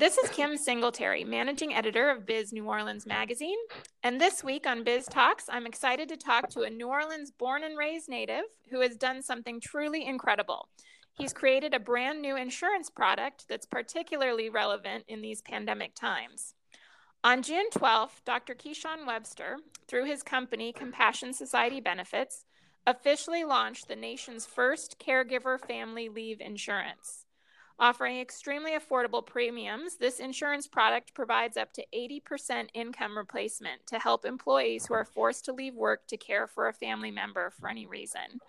This is Kim Singletary, managing editor of Biz New Orleans Magazine. And this week on Biz Talks, I'm excited to talk to a New Orleans born and raised native who has done something truly incredible. He's created a brand new insurance product that's particularly relevant in these pandemic times. On June 12th, Dr. Kyshun Webster, through his company Compassion Society Benefits, officially launched the nation's first caregiver family leave insurance. Offering extremely affordable premiums, this insurance product provides up to 80% income replacement to help employees who are forced to leave work to care for a family member for any reason.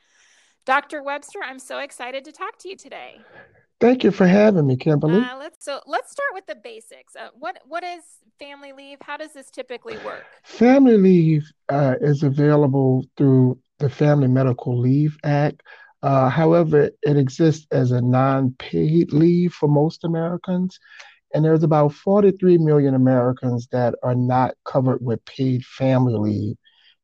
Dr. Webster, I'm so excited to talk to you today. Thank you for having me, Kimberly. Uh, let's so let's start with the basics. Uh, what what is family leave? How does this typically work? Family leave uh, is available through the Family Medical Leave Act. Uh, however, it exists as a non paid leave for most Americans. And there's about 43 million Americans that are not covered with paid family leave.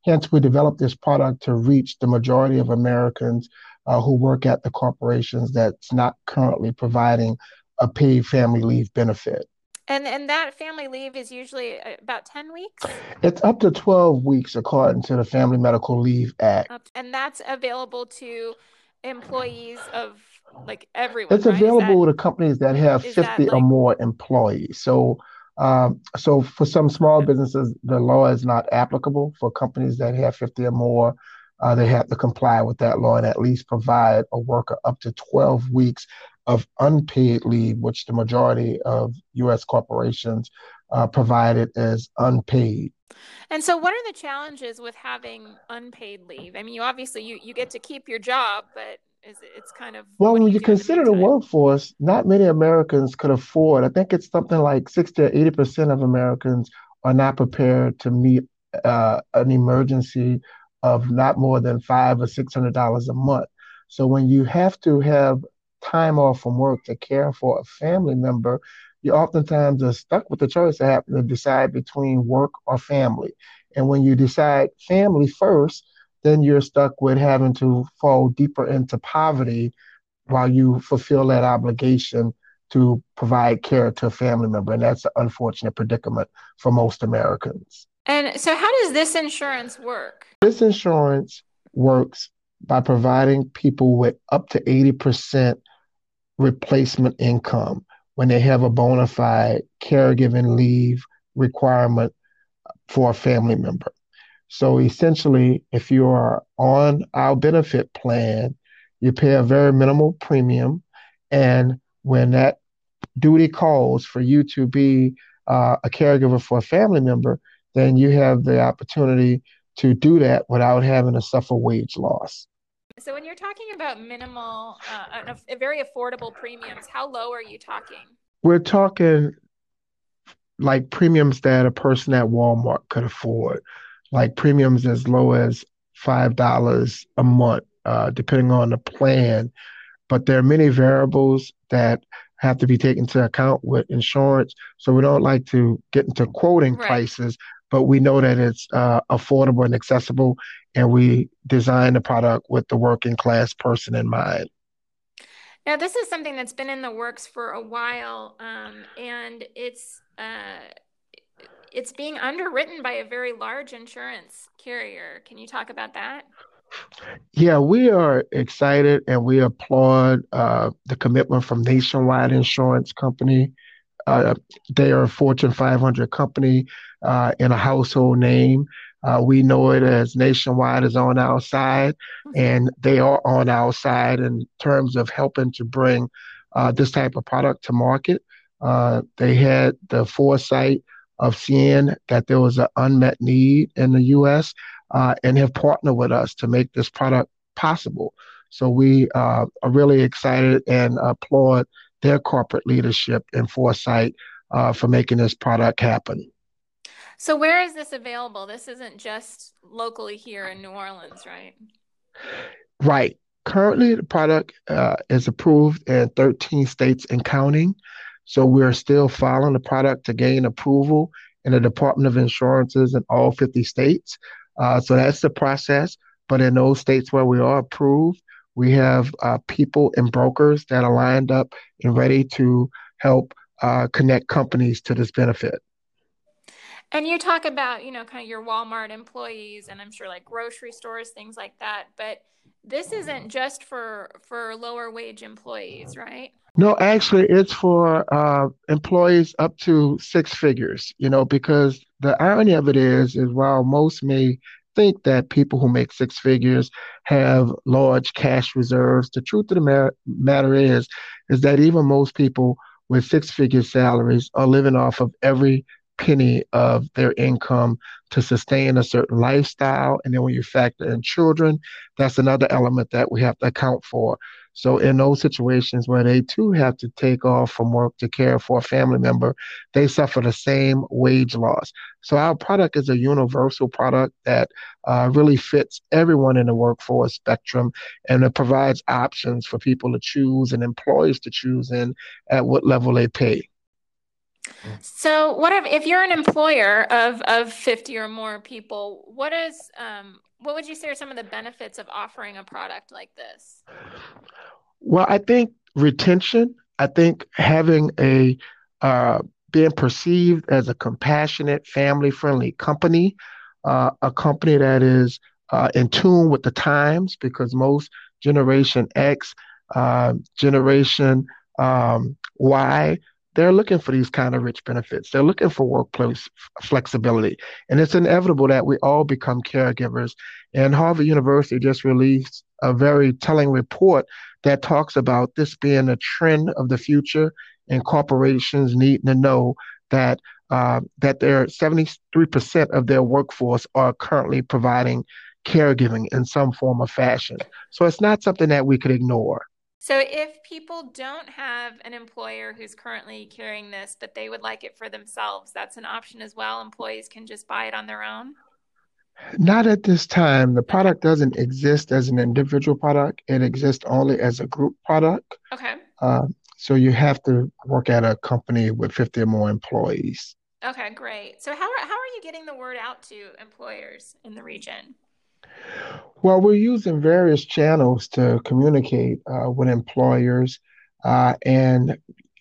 Hence, we developed this product to reach the majority of Americans uh, who work at the corporations that's not currently providing a paid family leave benefit. And and that family leave is usually uh, about 10 weeks? It's up to 12 weeks according to the Family Medical Leave Act. And that's available to employees of like everyone. It's right? available that, to companies that have 50 that like, or more employees. So, um, so for some small businesses, the law is not applicable. For companies that have 50 or more, uh, they have to comply with that law and at least provide a worker up to 12 weeks of unpaid leave, which the majority of U.S. corporations uh, provide it as unpaid. And so, what are the challenges with having unpaid leave? I mean, you obviously you, you get to keep your job, but is it's kind of well, when you, you consider the workforce, not many Americans could afford. I think it's something like sixty or eighty percent of Americans are not prepared to meet uh, an emergency of not more than five or six hundred dollars a month. So when you have to have time off from work to care for a family member, you oftentimes are stuck with the choice of having to decide between work or family. And when you decide family first, then you're stuck with having to fall deeper into poverty while you fulfill that obligation to provide care to a family member. And that's an unfortunate predicament for most Americans. And so, how does this insurance work? This insurance works by providing people with up to 80% replacement income when they have a bona fide caregiving leave requirement for a family member. So essentially, if you are on our benefit plan, you pay a very minimal premium. And when that duty calls for you to be uh, a caregiver for a family member, then you have the opportunity to do that without having to suffer wage loss. So when you're talking about minimal, uh, a, a very affordable premiums, how low are you talking? We're talking like premiums that a person at Walmart could afford, like premiums as low as five dollars a month, uh, depending on the plan. But there are many variables that have to be taken into account with insurance. So we don't like to get into quoting right. prices, but we know that it's uh, affordable and accessible, and we design the product with the working class person in mind. Now, this is something that's been in the works for a while, um, and it's uh, it's being underwritten by a very large insurance carrier. Can you talk about that? Yeah, we are excited and we applaud uh, the commitment from Nationwide Insurance Company. Uh, they are a Fortune 500 company uh, and a household name. Uh, we know it as Nationwide is on our side, mm-hmm. and they are on our side in terms of helping to bring uh, this type of product to market. Uh, they had the foresight of seeing that there was an unmet need in the U.S. Uh, and have partnered with us to make this product possible. So we uh, are really excited and applaud their corporate leadership and foresight uh, for making this product happen. So, where is this available? This isn't just locally here in New Orleans, right? Right. Currently, the product uh, is approved in 13 states and counting. So, we're still filing the product to gain approval in the Department of Insurances in all 50 states. Uh, so, that's the process. But in those states where we are approved, we have uh, people and brokers that are lined up and ready to help uh, connect companies to this benefit. And you talk about, you know, kind of your Walmart employees and I'm sure like grocery stores, things like that. But this isn't just for for lower wage employees, right? No, actually, it's for uh, employees up to six figures. You know, because the irony of it is, is while most may think that people who make six figures have large cash reserves, the truth of the matter, matter is, is that even most people with six figure salaries are living off of every penny of their income to sustain a certain lifestyle. And then when you factor in children, that's another element that we have to account for. So in those situations where they too have to take off from work to care for a family member, they suffer the same wage loss. So our product is a universal product that uh, really fits everyone in the workforce spectrum, and it provides options for people to choose and employees to choose in at what level they pay. So, what if, if you're an employer of, of 50 or more people, what is um, what would you say are some of the benefits of offering a product like this? Well, I think retention. I think having a uh, being perceived as a compassionate, family-friendly company, uh, a company that is uh, in tune with the times, because most Generation X, uh, Generation um, Y they're looking for these kind of rich benefits. They're looking for workplace flexibility. And it's inevitable that we all become caregivers. And Harvard University just released a very telling report that talks about this being a trend of the future and corporations needing to know that uh, that their 73% of their workforce are currently providing caregiving in some form or fashion. So it's not something that we could ignore. So, if people don't have an employer who's currently carrying this, but they would like it for themselves, that's an option as well. Employees can just buy it on their own. Not at this time. The product doesn't exist as an individual product, it exists only as a group product. Okay. Uh, so, you have to work at a company with 50 or more employees. Okay, great. So, how are, how are you getting the word out to employers in the region? Well, we're using various channels to communicate uh, with employers uh, and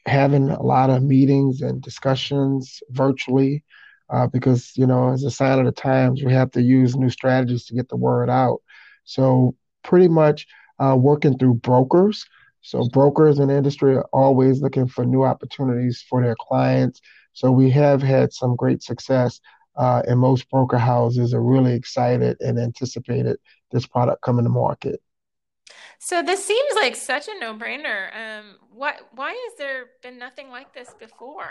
having a lot of meetings and discussions virtually uh, because, you know, as a sign of the times, we have to use new strategies to get the word out. So, pretty much uh, working through brokers. So, brokers in industry are always looking for new opportunities for their clients. So, we have had some great success uh, and most broker houses are really excited and anticipated this product coming to market. So this seems like such a no-brainer. Um, why why has there been nothing like this before?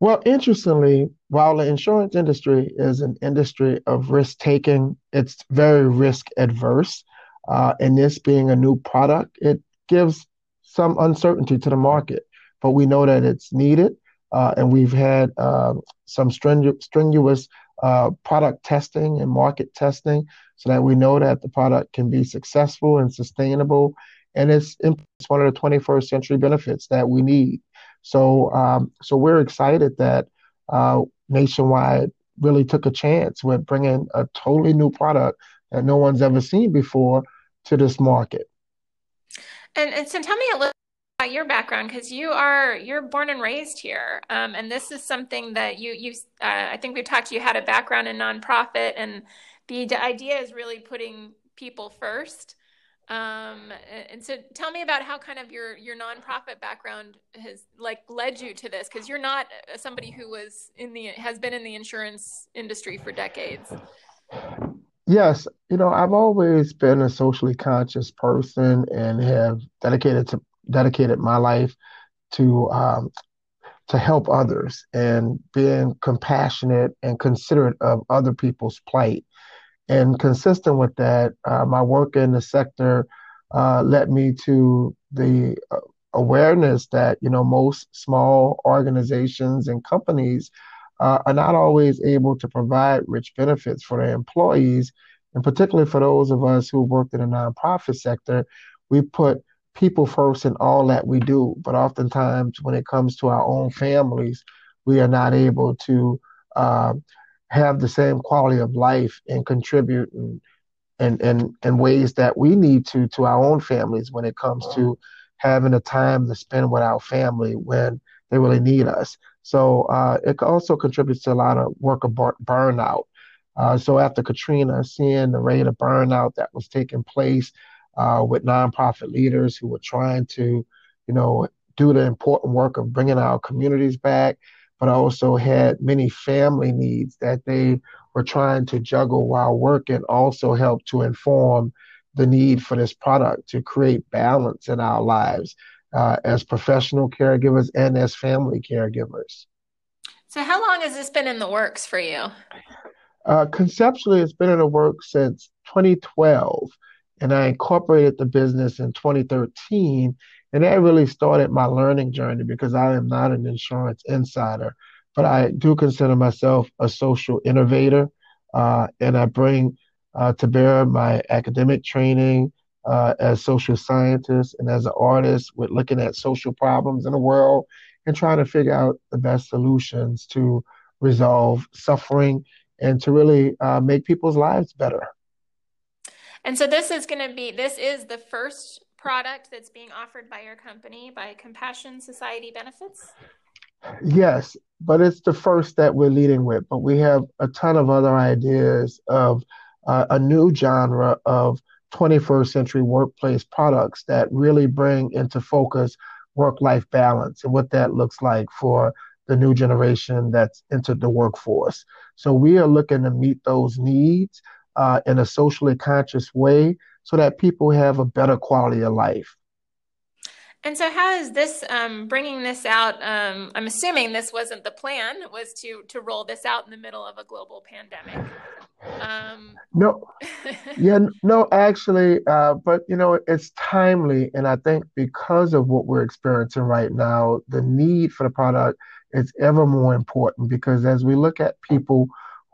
Well, interestingly, while the insurance industry is an industry of risk taking, it's very risk adverse. Uh, and this being a new product, it gives some uncertainty to the market. But we know that it's needed. Uh, and we've had um, some strenuous uh, product testing and market testing so that we know that the product can be successful and sustainable. And it's, it's one of the 21st century benefits that we need. So, um, so we're excited that uh, Nationwide really took a chance with bringing a totally new product that no one's ever seen before to this market. And, and so tell me a little about your background because you are you're born and raised here um, and this is something that you you uh, i think we talked you had a background in nonprofit and the idea is really putting people first. Um, and so tell me about how kind of your your nonprofit background has like led you to this because you're not uh, somebody who was in the has been in the insurance industry for decades. Yes, you know, I've always been a socially conscious person and have dedicated to dedicated my life to um, to help others and being compassionate and considerate of other people's plight. And consistent with that, uh, my work in the sector uh, led me to the uh, awareness that you know most small organizations and companies uh, are not always able to provide rich benefits for their employees, and particularly for those of us who worked in the nonprofit sector, we put people first in all that we do. But oftentimes, when it comes to our own families, we are not able to uh, have the same quality of life and contribute and and and in ways that we need to to our own families when it comes to having a time to spend with our family when they really need us. So uh, it also contributes to a lot of worker burnout. Uh, so after Katrina, seeing the rate of burnout that was taking place uh, with nonprofit leaders who were trying to, you know, do the important work of bringing our communities back, but also had many family needs that they were trying to juggle while working, also helped to inform the need for this product to create balance in our lives uh, as professional caregivers and as family caregivers. So, how long has this been in the works for you? Uh, conceptually, it's been in the works since 2012, and I incorporated the business in 2013. And that really started my learning journey because I am not an insurance insider, but I do consider myself a social innovator. Uh, and I bring uh, to bear my academic training uh, as social scientist and as an artist with looking at social problems in the world and trying to figure out the best solutions to resolve suffering and to really uh, make people's lives better. And so this is going to be this is the first product that's being offered by your company by Compassion Society Benefits. Yes, but it's the first that we're leading with. But we have a ton of other ideas of uh, a new genre of 21st century workplace products that really bring into focus work life balance and what that looks like for the new generation that's entered the workforce. So we are looking to meet those needs uh, in a socially conscious way so that people have a better quality of life. And so, how is this um, bringing this out? Um, I'm assuming this wasn't the plan; was to to roll this out in the middle of a global pandemic. Um, no, yeah, no, actually, uh, but you know, it's timely, and I think because of what we're experiencing right now, the need for the product is ever more important. Because as we look at people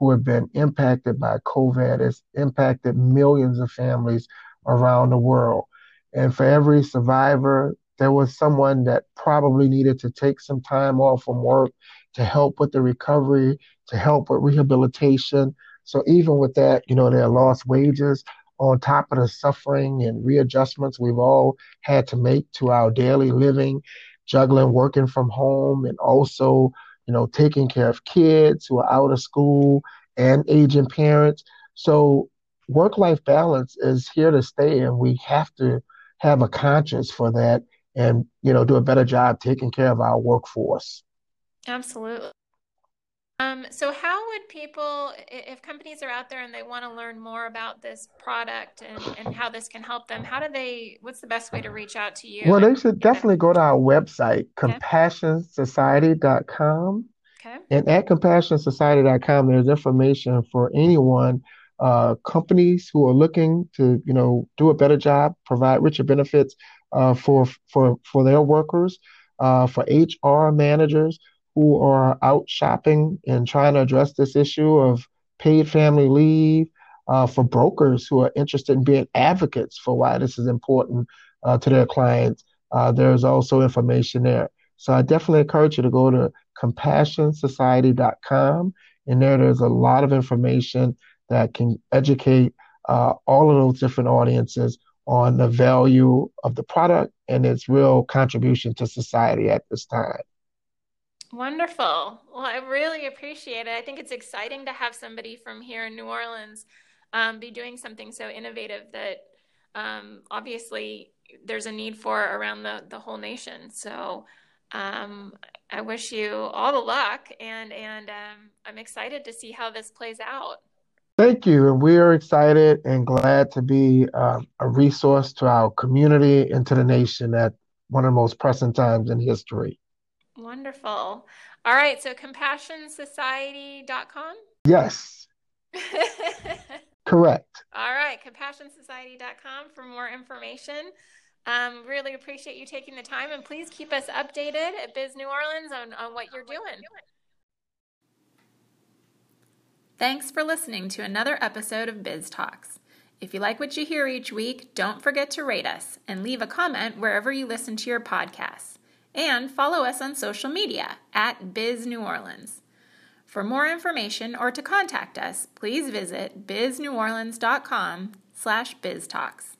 who have been impacted by COVID, it's impacted millions of families around the world, and for every survivor, there was someone that probably needed to take some time off from work to help with the recovery, to help with rehabilitation. So even with that, you know, there are lost wages on top of the suffering and readjustments we've all had to make to our daily living, juggling working from home and also, you know, taking care of kids who are out of school and aging parents. So work life balance is here to stay and we have to have a conscience for that and, you know, do a better job taking care of our workforce. Absolutely. Um, so how would people, if companies are out there and they want to learn more about this product and, and how this can help them, how do they, what's the best way to reach out to you? Well, they should definitely go to our website, okay. compassionsociety.com. Okay. And at compassionsociety.com, there's information for anyone, uh, companies who are looking to, you know, do a better job, provide richer benefits uh, for, for, for their workers, uh, for HR managers, who are out shopping and trying to address this issue of paid family leave, uh, for brokers who are interested in being advocates for why this is important uh, to their clients. Uh, there's also information there. So I definitely encourage you to go to compassionsociety.com. And there, there's a lot of information that can educate uh, all of those different audiences on the value of the product and its real contribution to society at this time. Wonderful. Well, I really appreciate it. I think it's exciting to have somebody from here in New Orleans um, be doing something so innovative that um, obviously there's a need for around the, the whole nation. So um, I wish you all the luck, and and um, I'm excited to see how this plays out. Thank you, and we are excited and glad to be uh, a resource to our community and to the nation at one of the most pressing times in history. Wonderful. All right. So compassionsociety.com? Yes. Correct. All right. Compassionsociety.com for more information. Um, really appreciate you taking the time and please keep us updated at Biz New Orleans on, on what you're doing. Thanks for listening to another episode of Biz Talks. If you like what you hear each week, don't forget to rate us and leave a comment wherever you listen to your podcasts. And follow us on social media at Biz New Orleans. For more information or to contact us, please visit bizneworleans.com slash biztalks.